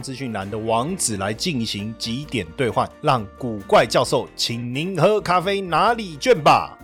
资讯栏的网址来进行几点兑换，让古怪教授请您喝咖啡拿礼券吧。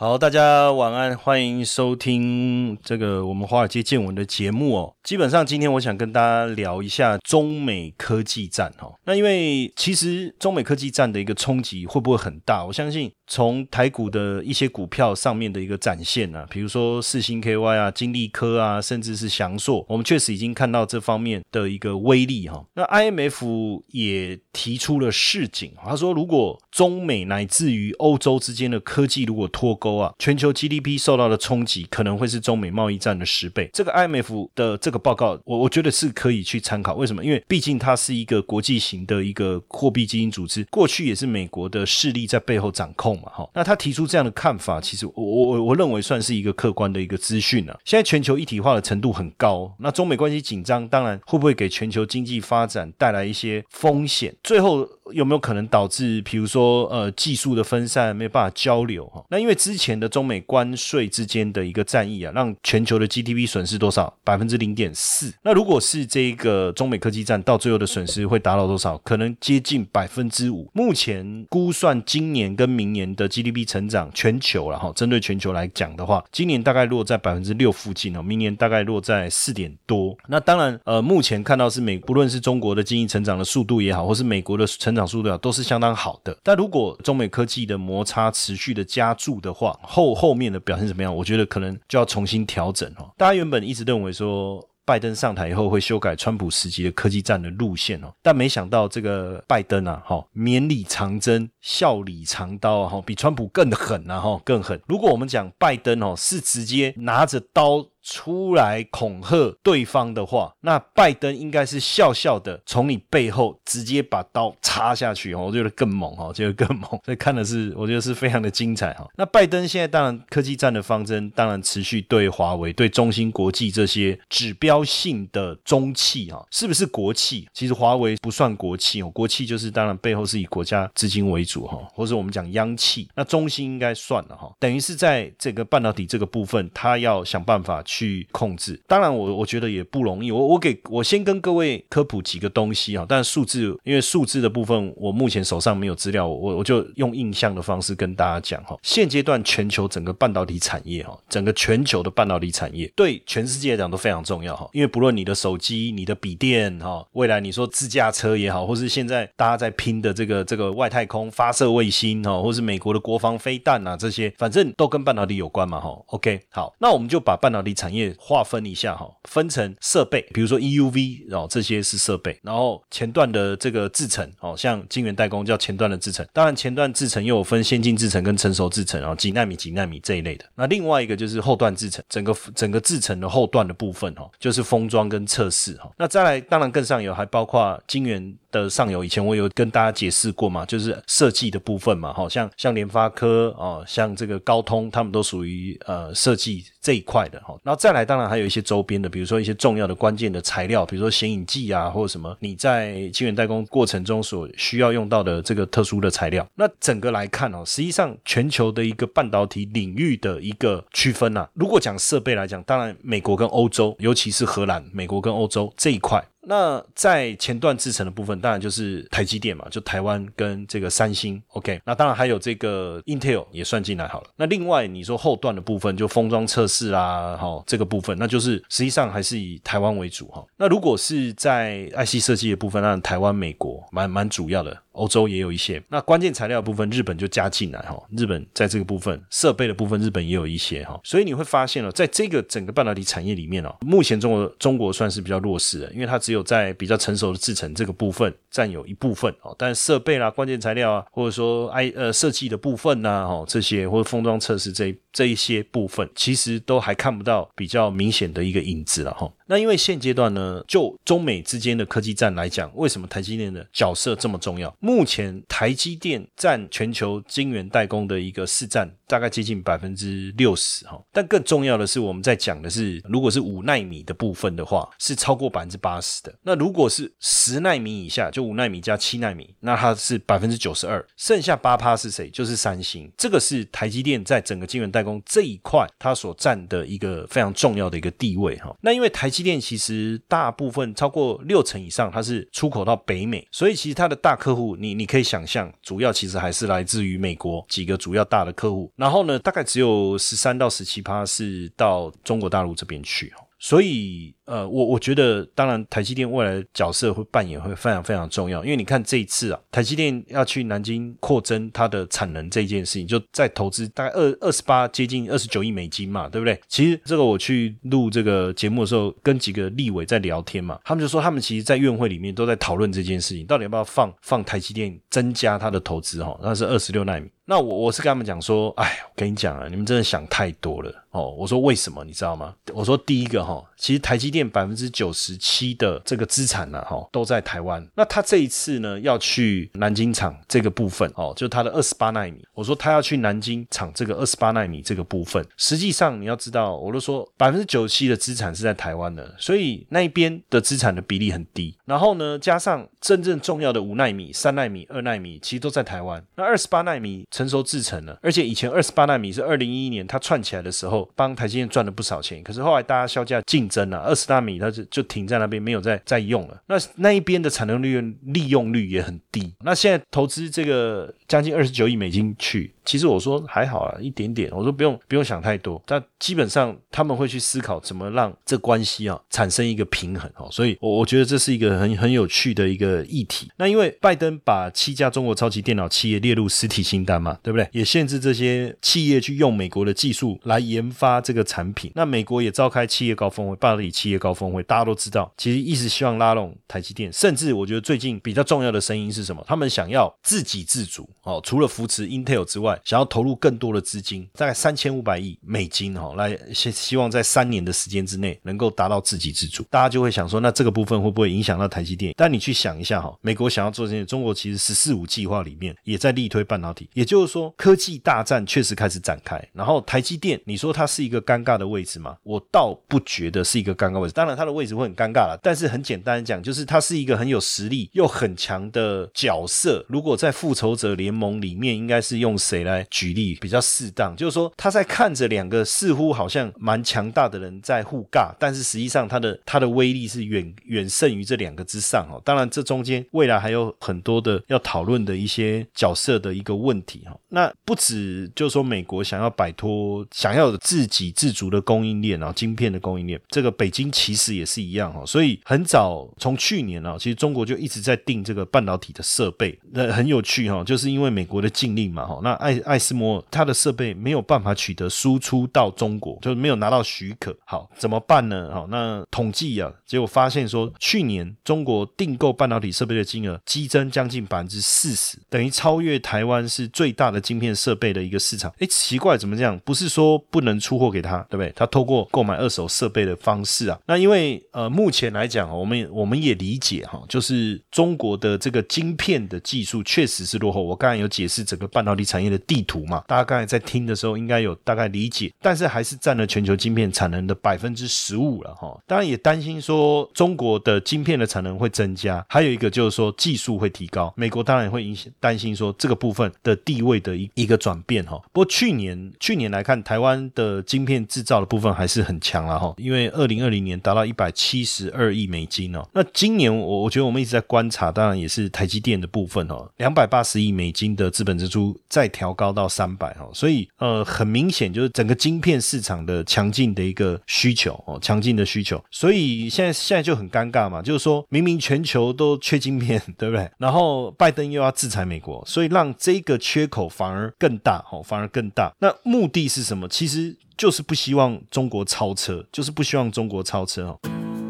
好，大家晚安，欢迎收听这个我们华尔街见闻的节目哦。基本上今天我想跟大家聊一下中美科技战哈。那因为其实中美科技战的一个冲击会不会很大？我相信从台股的一些股票上面的一个展现啊，比如说四星 KY 啊、金利科啊，甚至是翔硕，我们确实已经看到这方面的一个威力哈。那 IMF 也提出了示警，他说如果中美乃至于欧洲之间的科技如果脱钩，啊，全球 GDP 受到的冲击可能会是中美贸易战的十倍。这个 IMF 的这个报告，我我觉得是可以去参考。为什么？因为毕竟它是一个国际型的一个货币基金组织，过去也是美国的势力在背后掌控嘛。哈，那他提出这样的看法，其实我我我认为算是一个客观的一个资讯啊。现在全球一体化的程度很高，那中美关系紧张，当然会不会给全球经济发展带来一些风险？最后有没有可能导致，比如说呃技术的分散，没有办法交流？哈，那因为之前的中美关税之间的一个战役啊，让全球的 GDP 损失多少？百分之零点四。那如果是这个中美科技战到最后的损失会达到多少？可能接近百分之五。目前估算今年跟明年的 GDP 成长，全球了哈，针对全球来讲的话，今年大概落在百分之六附近哦，明年大概落在四点多。那当然，呃，目前看到是美，不论是中国的经济成长的速度也好，或是美国的成长速度，都是相当好的。但如果中美科技的摩擦持续的加注的话，后后面的表现怎么样？我觉得可能就要重新调整哦。大家原本一直认为说，拜登上台以后会修改川普时期的科技战的路线哦，但没想到这个拜登啊，哈，绵里藏针，笑里藏刀啊，哈，比川普更狠啊，哈，更狠。如果我们讲拜登哦，是直接拿着刀。出来恐吓对方的话，那拜登应该是笑笑的从你背后直接把刀插下去哦，我觉得更猛哦，觉得更猛，所以看的是我觉得是非常的精彩哈。那拜登现在当然科技战的方针当然持续对华为、对中芯国际这些指标性的中企哈，是不是国企？其实华为不算国企哦，国企就是当然背后是以国家资金为主哈，或者我们讲央企，那中芯应该算了哈，等于是在这个半导体这个部分，他要想办法去。去控制，当然我我觉得也不容易。我我给我先跟各位科普几个东西啊，但数字因为数字的部分我目前手上没有资料，我我就用印象的方式跟大家讲哈。现阶段全球整个半导体产业哈，整个全球的半导体产业对全世界来讲都非常重要哈。因为不论你的手机、你的笔电哈，未来你说自驾车也好，或是现在大家在拼的这个这个外太空发射卫星哈，或是美国的国防飞弹啊这些，反正都跟半导体有关嘛哈。OK，好，那我们就把半导体产业划分一下哈，分成设备，比如说 EUV，然后这些是设备，然后前段的这个制程，哦，像晶圆代工叫前段的制程，当然前段制程又有分先进制程跟成熟制程，然后几纳米几纳米这一类的。那另外一个就是后段制程，整个整个制程的后段的部分哈，就是封装跟测试哈。那再来，当然更上游还包括晶圆。的上游，以前我有跟大家解释过嘛，就是设计的部分嘛，好像像联发科哦，像这个高通，他们都属于呃设计这一块的哈。然后再来，当然还有一些周边的，比如说一些重要的关键的材料，比如说显影剂啊，或者什么你在晶圆代工过程中所需要用到的这个特殊的材料。那整个来看哦，实际上全球的一个半导体领域的一个区分啊，如果讲设备来讲，当然美国跟欧洲，尤其是荷兰，美国跟欧洲这一块。那在前段制成的部分，当然就是台积电嘛，就台湾跟这个三星，OK。那当然还有这个 Intel 也算进来好了。那另外你说后段的部分，就封装测试啊，哈，这个部分，那就是实际上还是以台湾为主哈。那如果是在 IC 设计的部分，那台湾、美国蛮蛮主要的。欧洲也有一些，那关键材料部分日本就加进来哈，日本在这个部分设备的部分日本也有一些哈，所以你会发现哦，在这个整个半导体产业里面哦，目前中国中国算是比较弱势的，因为它只有在比较成熟的制程这个部分占有一部分哦，但设备啦、关键材料啊，或者说 I 呃设计的部分呐，哈这些或者封装测试这一这一些部分，其实都还看不到比较明显的一个影子了哈。那因为现阶段呢，就中美之间的科技战来讲，为什么台积电的角色这么重要？目前台积电占全球晶圆代工的一个市占大概接近百分之六十哈。但更重要的是，我们在讲的是，如果是五纳米的部分的话，是超过百分之八十的。那如果是十纳米以下，就五纳米加七纳米，那它是百分之九十二，剩下八趴是谁？就是三星。这个是台积电在整个晶圆代工这一块它所占的一个非常重要的一个地位哈。那因为台积电其实大部分超过六成以上，它是出口到北美，所以其实它的大客户，你你可以想象，主要其实还是来自于美国几个主要大的客户，然后呢，大概只有十三到十七趴是到中国大陆这边去所以，呃，我我觉得，当然，台积电未来的角色会扮演会非常非常重要，因为你看这一次啊，台积电要去南京扩增它的产能这件事情，就在投资大概二二十八接近二十九亿美金嘛，对不对？其实这个我去录这个节目的时候，跟几个立委在聊天嘛，他们就说他们其实，在院会里面都在讨论这件事情，到底要不要放放台积电增加它的投资哈，那是二十六纳米。那我我是跟他们讲说，哎，我跟你讲啊，你们真的想太多了哦。我说为什么？你知道吗？我说第一个哈，其实台积电百分之九十七的这个资产呢，哈，都在台湾。那他这一次呢，要去南京厂这个部分哦，就他的二十八纳米。我说他要去南京厂这个二十八纳米这个部分，实际上你要知道，我都说百分之九十七的资产是在台湾的，所以那一边的资产的比例很低。然后呢，加上真正重要的五纳米、三纳米、二纳米，其实都在台湾。那二十八纳米。成熟制成了，而且以前二十八纳米是二零一一年它串起来的时候，帮台积电赚了不少钱。可是后来大家销价竞争了，二十纳米它就就停在那边，没有再再用了。那那一边的产能利用利用率也很低。那现在投资这个将近二十九亿美金去。其实我说还好啊，一点点。我说不用不用想太多。但基本上他们会去思考怎么让这关系啊产生一个平衡哦。所以，我我觉得这是一个很很有趣的一个议题。那因为拜登把七家中国超级电脑企业列入实体清单嘛，对不对？也限制这些企业去用美国的技术来研发这个产品。那美国也召开企业高峰会，半导体企业高峰会，大家都知道，其实一直希望拉拢台积电。甚至我觉得最近比较重要的声音是什么？他们想要自给自足哦，除了扶持 Intel 之外。想要投入更多的资金，大概三千五百亿美金哈，来希希望在三年的时间之内能够达到自给自足。大家就会想说，那这个部分会不会影响到台积电？但你去想一下哈，美国想要做这些，中国其实“十四五”计划里面也在力推半导体，也就就是说，科技大战确实开始展开。然后台积电，你说它是一个尴尬的位置吗？我倒不觉得是一个尴尬位置。当然，它的位置会很尴尬了，但是很简单讲，就是它是一个很有实力又很强的角色。如果在复仇者联盟里面，应该是用谁？来举例比较适当，就是说他在看着两个似乎好像蛮强大的人在互尬，但是实际上他的他的威力是远远胜于这两个之上哦。当然，这中间未来还有很多的要讨论的一些角色的一个问题哈。那不止就是说美国想要摆脱想要自给自足的供应链啊，晶片的供应链，这个北京其实也是一样哈。所以很早从去年啊，其实中国就一直在订这个半导体的设备，那很有趣哈，就是因为美国的禁令嘛哈，那艾。艾斯摩它的设备没有办法取得输出到中国，就是没有拿到许可。好，怎么办呢？好，那统计啊，结果发现说，去年中国订购半导体设备的金额激增将近百分之四十，等于超越台湾是最最大的晶片设备的一个市场。哎，奇怪，怎么这样？不是说不能出货给他，对不对？他透过购买二手设备的方式啊。那因为呃，目前来讲，我们我们也理解哈，就是中国的这个晶片的技术确实是落后。我刚才有解释整个半导体产业的。地图嘛，大家刚才在听的时候应该有大概理解，但是还是占了全球晶片产能的百分之十五了哈。当然也担心说中国的晶片的产能会增加，还有一个就是说技术会提高。美国当然也会影响担心说这个部分的地位的一一个转变哈。不过去年去年来看，台湾的晶片制造的部分还是很强了哈，因为二零二零年达到一百七十二亿美金哦。那今年我我觉得我们一直在观察，当然也是台积电的部分哦，两百八十亿美金的资本支出再调。高到三百哈，所以呃很明显就是整个晶片市场的强劲的一个需求哦，强劲的需求，所以现在现在就很尴尬嘛，就是说明明全球都缺晶片，对不对？然后拜登又要制裁美国，所以让这个缺口反而更大哦，反而更大。那目的是什么？其实就是不希望中国超车，就是不希望中国超车哦。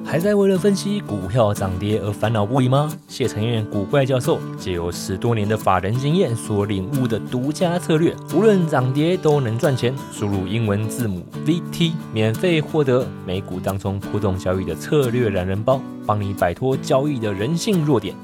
还在为了分析股票涨跌而烦恼不已吗？谢承彦古怪教授借由十多年的法人经验所领悟的独家策略，无论涨跌都能赚钱。输入英文字母 VT，免费获得美股当中互动交易的策略懒人包，帮你摆脱交易的人性弱点。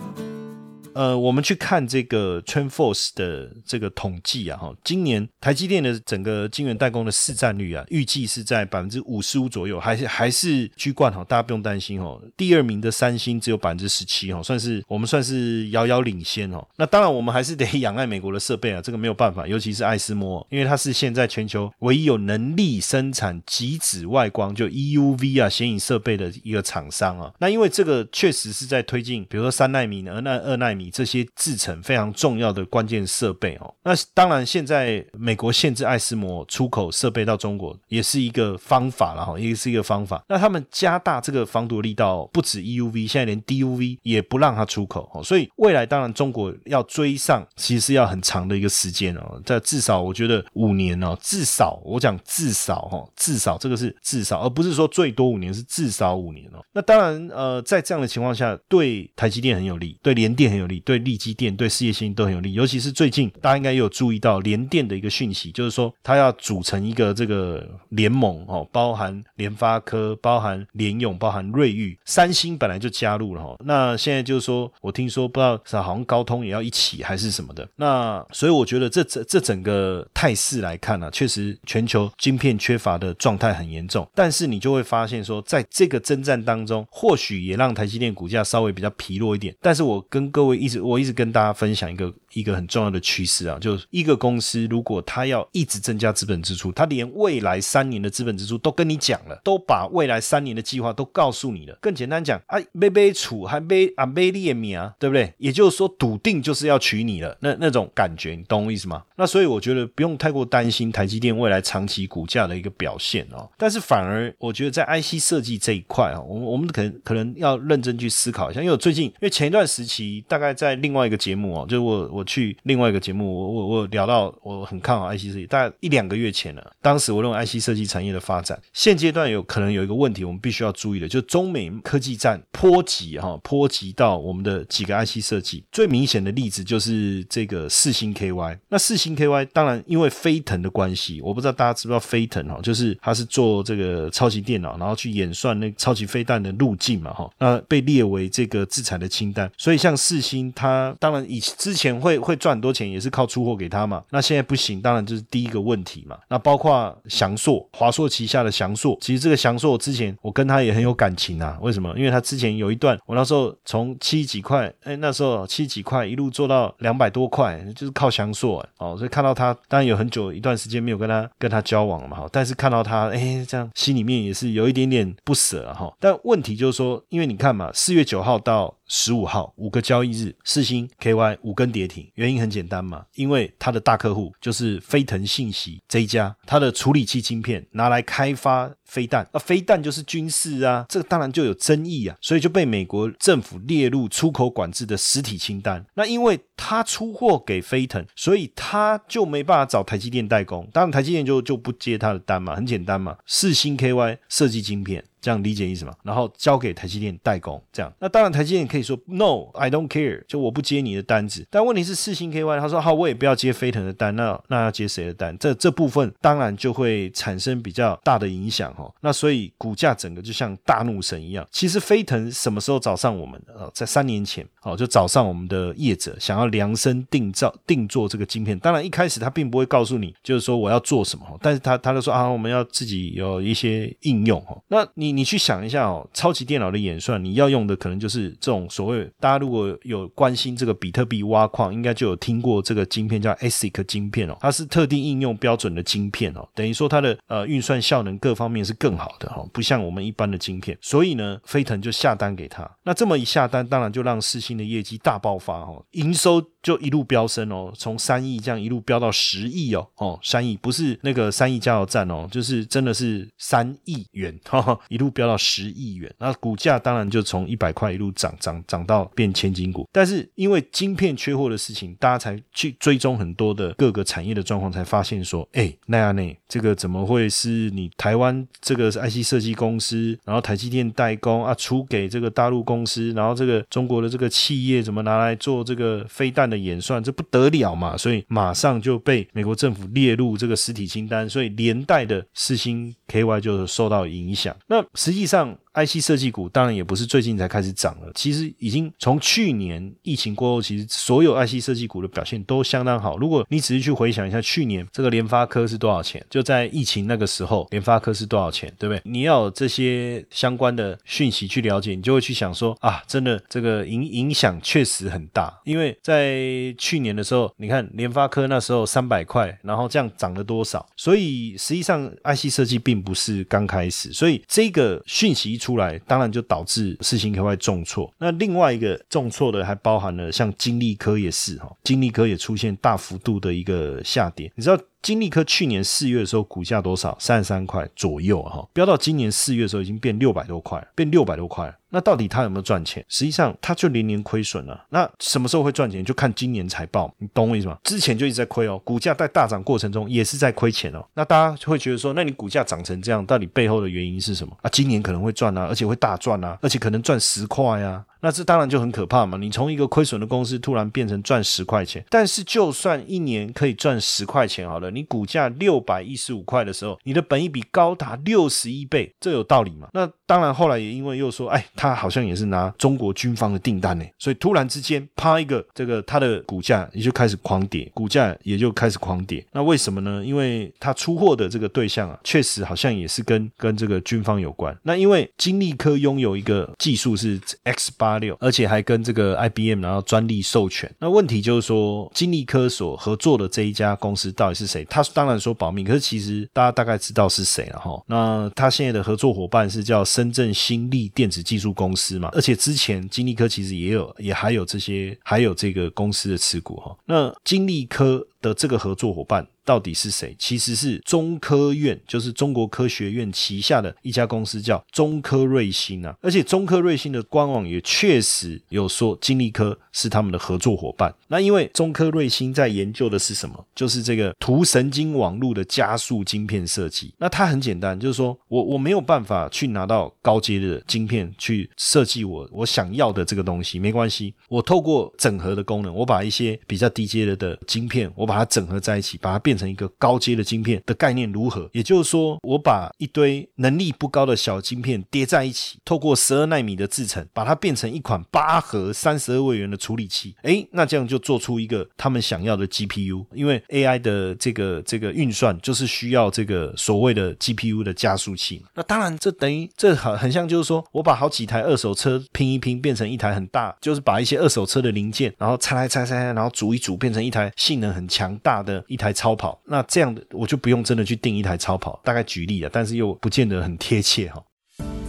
呃，我们去看这个 t r e n f o r c e 的这个统计啊，哈，今年台积电的整个晶圆代工的市占率啊，预计是在百分之五十五左右，还是还是居冠哈，大家不用担心哦。第二名的三星只有百分之十七哈，算是我们算是遥遥领先哦。那当然，我们还是得仰赖美国的设备啊，这个没有办法，尤其是爱思摩，因为它是现在全球唯一有能力生产极紫外光就 EUV 啊显影设备的一个厂商啊。那因为这个确实是在推进，比如说三纳米、二纳二纳米。你这些制成非常重要的关键设备哦，那当然现在美国限制爱思摩出口设备到中国也是一个方法了哈，也是一个方法。那他们加大这个防毒力道，不止 EUV，现在连 DUV 也不让它出口哦。所以未来当然中国要追上，其实是要很长的一个时间哦，在至少我觉得五年哦，至少我讲至少哈，至少这个是至少，而不是说最多五年，是至少五年哦。那当然呃，在这样的情况下，对台积电很有利，对联电很有利。对利基电、对事业心都很有利，尤其是最近大家应该有注意到联电的一个讯息，就是说它要组成一个这个联盟哦，包含联发科、包含联咏、包含瑞昱、三星本来就加入了哈。那现在就是说我听说不知道是好像高通也要一起还是什么的。那所以我觉得这这这整个态势来看呢，确实全球晶片缺乏的状态很严重。但是你就会发现说，在这个征战当中，或许也让台积电股价稍微比较疲弱一点。但是我跟各位一直。我一直跟大家分享一个一个很重要的趋势啊，就是一个公司如果它要一直增加资本支出，它连未来三年的资本支出都跟你讲了，都把未来三年的计划都告诉你了。更简单讲，啊，没被处还没啊没列名啊，对不对？也就是说，笃定就是要娶你了，那那种感觉，你懂我意思吗？那所以我觉得不用太过担心台积电未来长期股价的一个表现哦。但是反而我觉得在 IC 设计这一块啊，我我们可能可能要认真去思考一下，因为我最近因为前一段时期大概在。在另外一个节目哦，就是我我去另外一个节目，我我我聊到我很看好 IC 设计，大概一两个月前了。当时我认为 IC 设计产业的发展，现阶段有可能有一个问题，我们必须要注意的，就中美科技战波及哈，波及到我们的几个 IC 设计。最明显的例子就是这个四星 KY。那四星 KY 当然因为飞腾的关系，我不知道大家知不知道飞腾哈，就是它是做这个超级电脑，然后去演算那超级飞弹的路径嘛哈，那被列为这个制裁的清单。所以像四星。它当然以之前会会会赚很多钱，也是靠出货给他嘛。那现在不行，当然就是第一个问题嘛。那包括翔硕，华硕旗下的翔硕，其实这个翔硕之前我跟他也很有感情啊。为什么？因为他之前有一段，我那时候从七几块，哎，那时候七几块一路做到两百多块，就是靠翔硕哦。所以看到他，当然有很久一段时间没有跟他跟他交往了嘛。但是看到他，哎，这样心里面也是有一点点不舍哈。但问题就是说，因为你看嘛，四月九号到。十五号五个交易日，四星 KY 五根跌停，原因很简单嘛，因为他的大客户就是飞腾信息这一家，它的处理器晶片拿来开发飞弹，那飞弹就是军事啊，这个当然就有争议啊，所以就被美国政府列入出口管制的实体清单。那因为他出货给飞腾，所以他就没办法找台积电代工，当然台积电就就不接他的单嘛，很简单嘛，四星 KY 设计晶片。这样理解意思吗？然后交给台积电代工，这样那当然台积电可以说 No，I don't care，就我不接你的单子。但问题是四星 KY，他说好，我也不要接飞腾的单，那那要接谁的单？这这部分当然就会产生比较大的影响哈。那所以股价整个就像大怒神一样。其实飞腾什么时候找上我们的？在三年前哦，就找上我们的业者，想要量身定造定做这个晶片。当然一开始他并不会告诉你，就是说我要做什么，但是他他就说啊，我们要自己有一些应用哈。那你。你去想一下哦，超级电脑的演算，你要用的可能就是这种所谓大家如果有关心这个比特币挖矿，应该就有听过这个晶片叫 ASIC 晶片哦，它是特定应用标准的晶片哦，等于说它的呃运算效能各方面是更好的哈，不像我们一般的晶片，所以呢，飞腾就下单给他，那这么一下单，当然就让四星的业绩大爆发哈，营收。就一路飙升哦，从三亿这样一路飙到十亿哦，哦，三亿不是那个三亿加油站哦，就是真的是三亿元，哈 哈，一路。路飙到十亿元，那股价当然就从一百块一路涨涨涨到变千金股。但是因为晶片缺货的事情，大家才去追踪很多的各个产业的状况，才发现说，哎，奈亚内这个怎么会是你台湾这个 IC 设计公司，然后台积电代工啊，出给这个大陆公司，然后这个中国的这个企业怎么拿来做这个飞弹的演算，这不得了嘛？所以马上就被美国政府列入这个实体清单，所以连带的四星 KY 就受到影响。那实际上。IC 设计股当然也不是最近才开始涨了，其实已经从去年疫情过后，其实所有 IC 设计股的表现都相当好。如果你只是去回想一下去年这个联发科是多少钱，就在疫情那个时候，联发科是多少钱，对不对？你要这些相关的讯息去了解，你就会去想说啊，真的这个影影响确实很大。因为在去年的时候，你看联发科那时候三百块，然后这样涨了多少？所以实际上 IC 设计并不是刚开始，所以这个讯息。出来，当然就导致四星 KY 重挫。那另外一个重挫的，还包含了像金利科也是哈，金利科也出现大幅度的一个下跌。你知道金利科去年四月的时候股价多少？三十三块左右哈，飙到今年四月的时候已经变六百多块，变六百多块。那到底他有没有赚钱？实际上他就年年亏损了。那什么时候会赚钱？就看今年财报，你懂我意思吗？之前就一直在亏哦，股价在大涨过程中也是在亏钱哦。那大家就会觉得说，那你股价涨成这样，到底背后的原因是什么啊？今年可能会赚啊，而且会大赚啊，而且可能赚十块啊。那这当然就很可怕嘛！你从一个亏损的公司突然变成赚十块钱，但是就算一年可以赚十块钱好了，你股价六百一十五块的时候，你的本益比高达六十一倍，这有道理吗？那当然，后来也因为又说，哎，他好像也是拿中国军方的订单呢，所以突然之间，啪一个，这个他的股价也就开始狂跌，股价也就开始狂跌。那为什么呢？因为他出货的这个对象啊，确实好像也是跟跟这个军方有关。那因为金利科拥有一个技术是 X 八。六，而且还跟这个 IBM 拿到专利授权。那问题就是说，金利科所合作的这一家公司到底是谁？他当然说保密，可是其实大家大概知道是谁了哈。那他现在的合作伙伴是叫深圳新力电子技术公司嘛？而且之前金立科其实也有，也还有这些，还有这个公司的持股哈。那金立科的这个合作伙伴。到底是谁？其实是中科院，就是中国科学院旗下的一家公司，叫中科瑞星啊。而且中科瑞星的官网也确实有说，金利科是他们的合作伙伴。那因为中科瑞星在研究的是什么？就是这个图神经网络的加速晶片设计。那它很简单，就是说我我没有办法去拿到高阶的晶片去设计我我想要的这个东西，没关系，我透过整合的功能，我把一些比较低阶的的晶片，我把把它整合在一起，把它变。成一个高阶的晶片的概念如何？也就是说，我把一堆能力不高的小晶片叠在一起，透过十二纳米的制程，把它变成一款八核三十二位元的处理器。哎，那这样就做出一个他们想要的 GPU。因为 AI 的这个这个运算就是需要这个所谓的 GPU 的加速器。那当然，这等于这很很像，就是说我把好几台二手车拼一拼，变成一台很大，就是把一些二手车的零件，然后拆来拆拆，然后组一组，变成一台性能很强强大的一台超跑。那这样的我就不用真的去订一台超跑，大概举例了，但是又不见得很贴切哈。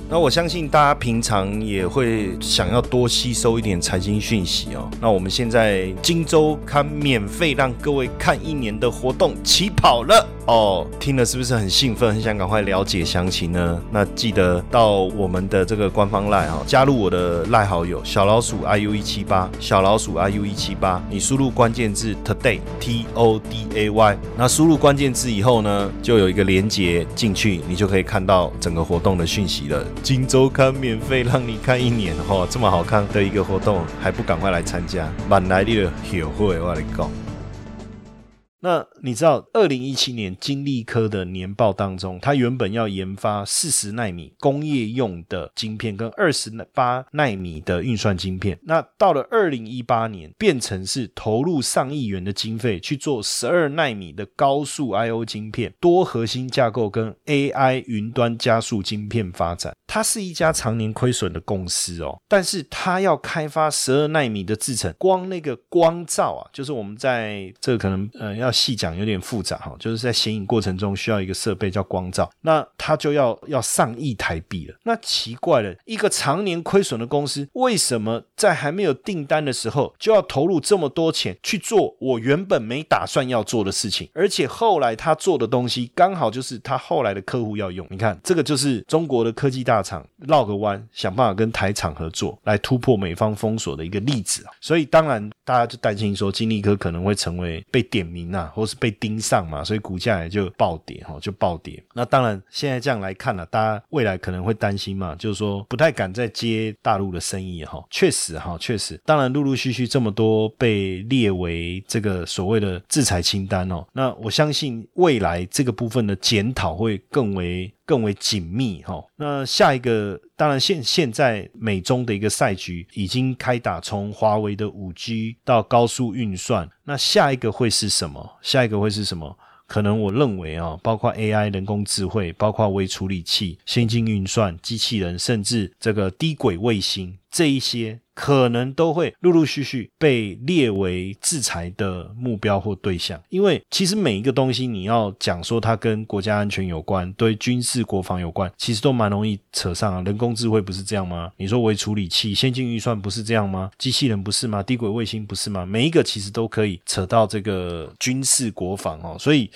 那我相信大家平常也会想要多吸收一点财经讯息哦。那我们现在荆州看免费让各位看一年的活动起跑了哦，听了是不是很兴奋，很想赶快了解详情呢？那记得到我们的这个官方赖哈，加入我的赖好友小老鼠 iu 一七八，小老鼠 iu 一七八，你输入关键字 today t o d a y，那输入关键字以后呢，就有一个连接进去，你就可以看到整个活动的讯息了。金周刊免费让你看一年，哈，这么好看的一个活动，还不赶快来参加？满来的有会，我来讲。那你知道，二零一七年金利科的年报当中，它原本要研发四十纳米工业用的晶片跟二十八纳米的运算晶片。那到了二零一八年，变成是投入上亿元的经费去做十二纳米的高速 I/O 晶片、多核心架构跟 AI 云端加速晶片发展。它是一家常年亏损的公司哦，但是它要开发十二纳米的制程，光那个光照啊，就是我们在这个可能呃要。细讲有点复杂哈，就是在显影过程中需要一个设备叫光照，那它就要要上亿台币了。那奇怪了，一个常年亏损的公司，为什么在还没有订单的时候就要投入这么多钱去做我原本没打算要做的事情？而且后来他做的东西刚好就是他后来的客户要用。你看，这个就是中国的科技大厂绕个弯，想办法跟台厂合作，来突破美方封锁的一个例子啊。所以当然大家就担心说，金利科可能会成为被点名啊，或是被盯上嘛，所以股价也就暴跌哈，就暴跌。那当然现在这样来看呢，大家未来可能会担心嘛，就是说不太敢再接大陆的生意哈。确实哈，确实，当然陆陆续续这么多被列为这个所谓的制裁清单哦，那我相信未来这个部分的检讨会更为。更为紧密哈，那下一个当然现现在美中的一个赛局已经开打，从华为的五 G 到高速运算，那下一个会是什么？下一个会是什么？可能我认为啊，包括 AI 人工智慧，包括微处理器、先进运算、机器人，甚至这个低轨卫星这一些。可能都会陆陆续续被列为制裁的目标或对象，因为其实每一个东西你要讲说它跟国家安全有关，对军事国防有关，其实都蛮容易扯上啊。人工智慧不是这样吗？你说微处理器、先进预算不是这样吗？机器人不是吗？低轨卫星不是吗？每一个其实都可以扯到这个军事国防哦。所以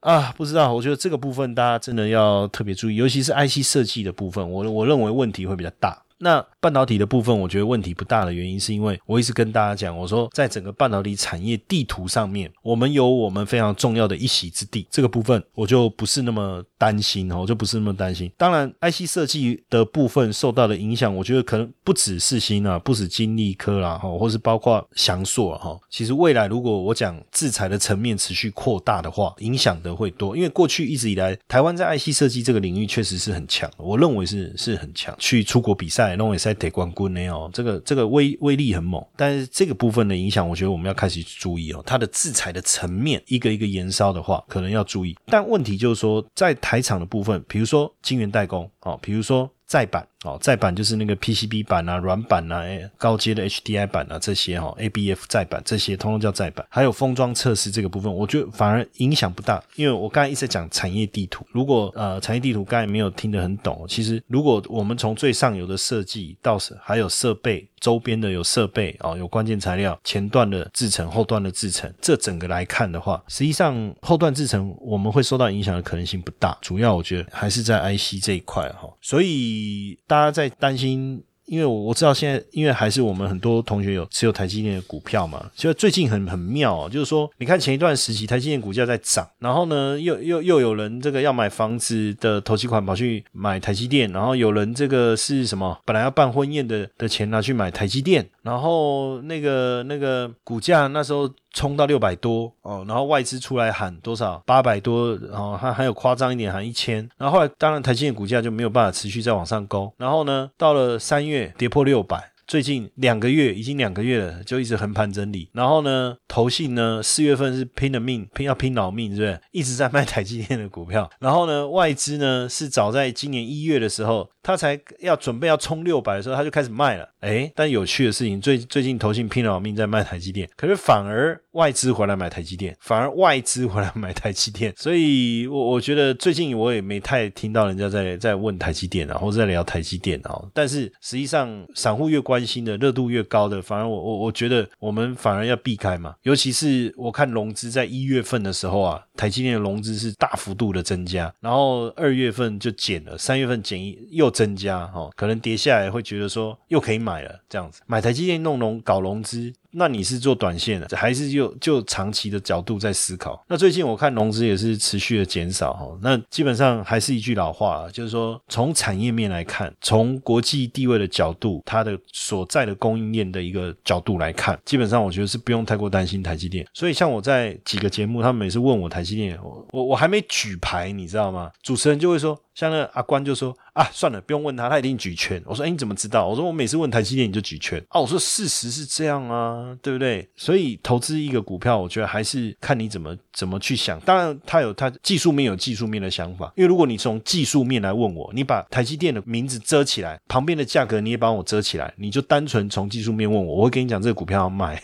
啊，不知道，我觉得这个部分大家真的要特别注意，尤其是 IC 设计的部分，我我认为问题会比较大。那半导体的部分，我觉得问题不大的原因，是因为我一直跟大家讲，我说在整个半导体产业地图上面，我们有我们非常重要的一席之地。这个部分我就不是那么担心哦，我就不是那么担心。当然，IC 设计的部分受到的影响，我觉得可能不止四星啊，不止金利科啦，哈，或是包括翔硕哈。其实未来如果我讲制裁的层面持续扩大的话，影响的会多。因为过去一直以来，台湾在 IC 设计这个领域确实是很强，我认为是是很强，去出国比赛。弄也是在得冠军呢哦，这个这个威威力很猛，但是这个部分的影响，我觉得我们要开始注意哦，它的制裁的层面一个一个延烧的话，可能要注意。但问题就是说，在台厂的部分，比如说晶圆代工哦，比如说。再版哦，再版就是那个 PCB 版啊、软板啊、高阶的 HDI 版啊这些哈，ABF 再版这些通通叫再版。还有封装测试这个部分，我觉得反而影响不大，因为我刚才一直在讲产业地图。如果呃产业地图刚才没有听得很懂，其实如果我们从最上游的设计到还有设备。周边的有设备啊，有关键材料，前段的制程，后段的制程，这整个来看的话，实际上后段制程我们会受到影响的可能性不大，主要我觉得还是在 IC 这一块哈，所以大家在担心。因为我我知道现在，因为还是我们很多同学有持有台积电的股票嘛，所以最近很很妙哦，就是说，你看前一段时期台积电股价在涨，然后呢，又又又有人这个要买房子的投期款跑去买台积电，然后有人这个是什么，本来要办婚宴的的钱拿去买台积电，然后那个那个股价那时候。冲到六百多哦，然后外资出来喊多少八百多，然后还还有夸张一点喊一千，然后后来当然台积电股价就没有办法持续再往上勾，然后呢到了三月跌破六百。最近两个月已经两个月了，就一直横盘整理。然后呢，投信呢四月份是拼了命，拼要拼老命，是不是？一直在卖台积电的股票。然后呢，外资呢是早在今年一月的时候，他才要准备要冲六百的时候，他就开始卖了。哎，但有趣的事情，最最近投信拼老命在卖台积电，可是反而外资回来买台积电，反而外资回来买台积电。所以，我我觉得最近我也没太听到人家在在问台积电啊，或者在聊台积电啊。但是实际上，散户越关。关心的热度越高的，反而我我我觉得我们反而要避开嘛。尤其是我看融资在一月份的时候啊，台积电的融资是大幅度的增加，然后二月份就减了，三月份减又增加，哈，可能跌下来会觉得说又可以买了这样子，买台积电弄融搞融资。那你是做短线的，还是就就长期的角度在思考？那最近我看融资也是持续的减少哈。那基本上还是一句老话，就是说从产业面来看，从国际地位的角度，它的所在的供应链的一个角度来看，基本上我觉得是不用太过担心台积电。所以像我在几个节目，他们每次问我台积电，我我我还没举牌，你知道吗？主持人就会说。像那阿关就说啊，算了，不用问他，他一定举圈。我说，哎，你怎么知道？我说，我每次问台积电你就举圈啊。我说，事实是这样啊，对不对？所以投资一个股票，我觉得还是看你怎么怎么去想。当然，他有他技术面有技术面的想法。因为如果你从技术面来问我，你把台积电的名字遮起来，旁边的价格你也帮我遮起来，你就单纯从技术面问我，我会跟你讲这个股票要卖。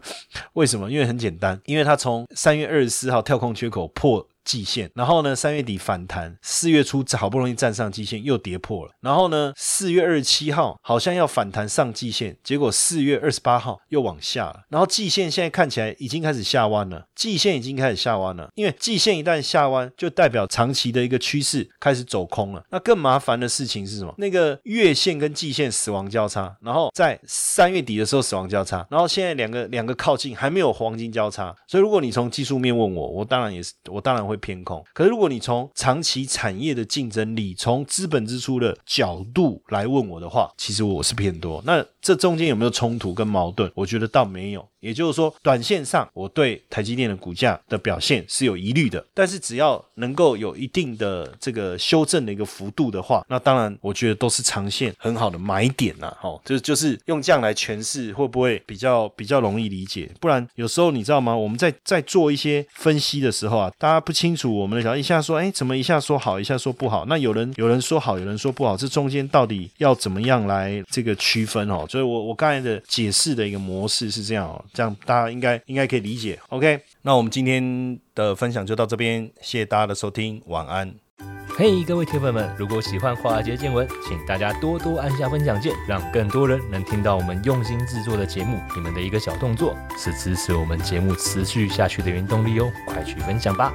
为什么？因为很简单，因为它从三月二十四号跳空缺口破。季线，然后呢，三月底反弹，四月初好不容易站上季线又跌破了，然后呢，四月二十七号好像要反弹上季线，结果四月二十八号又往下了，然后季线现在看起来已经开始下弯了，季线已经开始下弯了，因为季线一旦下弯，就代表长期的一个趋势开始走空了。那更麻烦的事情是什么？那个月线跟季线死亡交叉，然后在三月底的时候死亡交叉，然后现在两个两个靠近，还没有黄金交叉，所以如果你从技术面问我，我当然也是，我当然会偏空。可是如果你从长期产业的竞争力，从资本支出的角度来问我的话，其实我是偏多。那这中间有没有冲突跟矛盾？我觉得倒没有。也就是说，短线上我对台积电的股价的表现是有疑虑的。但是只要能够有一定的这个修正的一个幅度的话，那当然我觉得都是长线很好的买点呐。哦，就就是用这样来诠释，会不会比较比较容易理解？不然有时候你知道吗？我们在在做一些分析的时候啊，大家不清楚我们的想一下说，哎，怎么一下说好，一下说不好？那有人有人说好，有人说不好，这中间到底要怎么样来这个区分哦？所以我我刚才的解释的一个模式是这样哦。这样大家应该应该可以理解，OK？那我们今天的分享就到这边，谢谢大家的收听，晚安。嘿，各位铁粉们，如果喜欢华尔街见闻，请大家多多按下分享键，让更多人能听到我们用心制作的节目。你们的一个小动作，是支持我们节目持续下去的原动力哦，快去分享吧！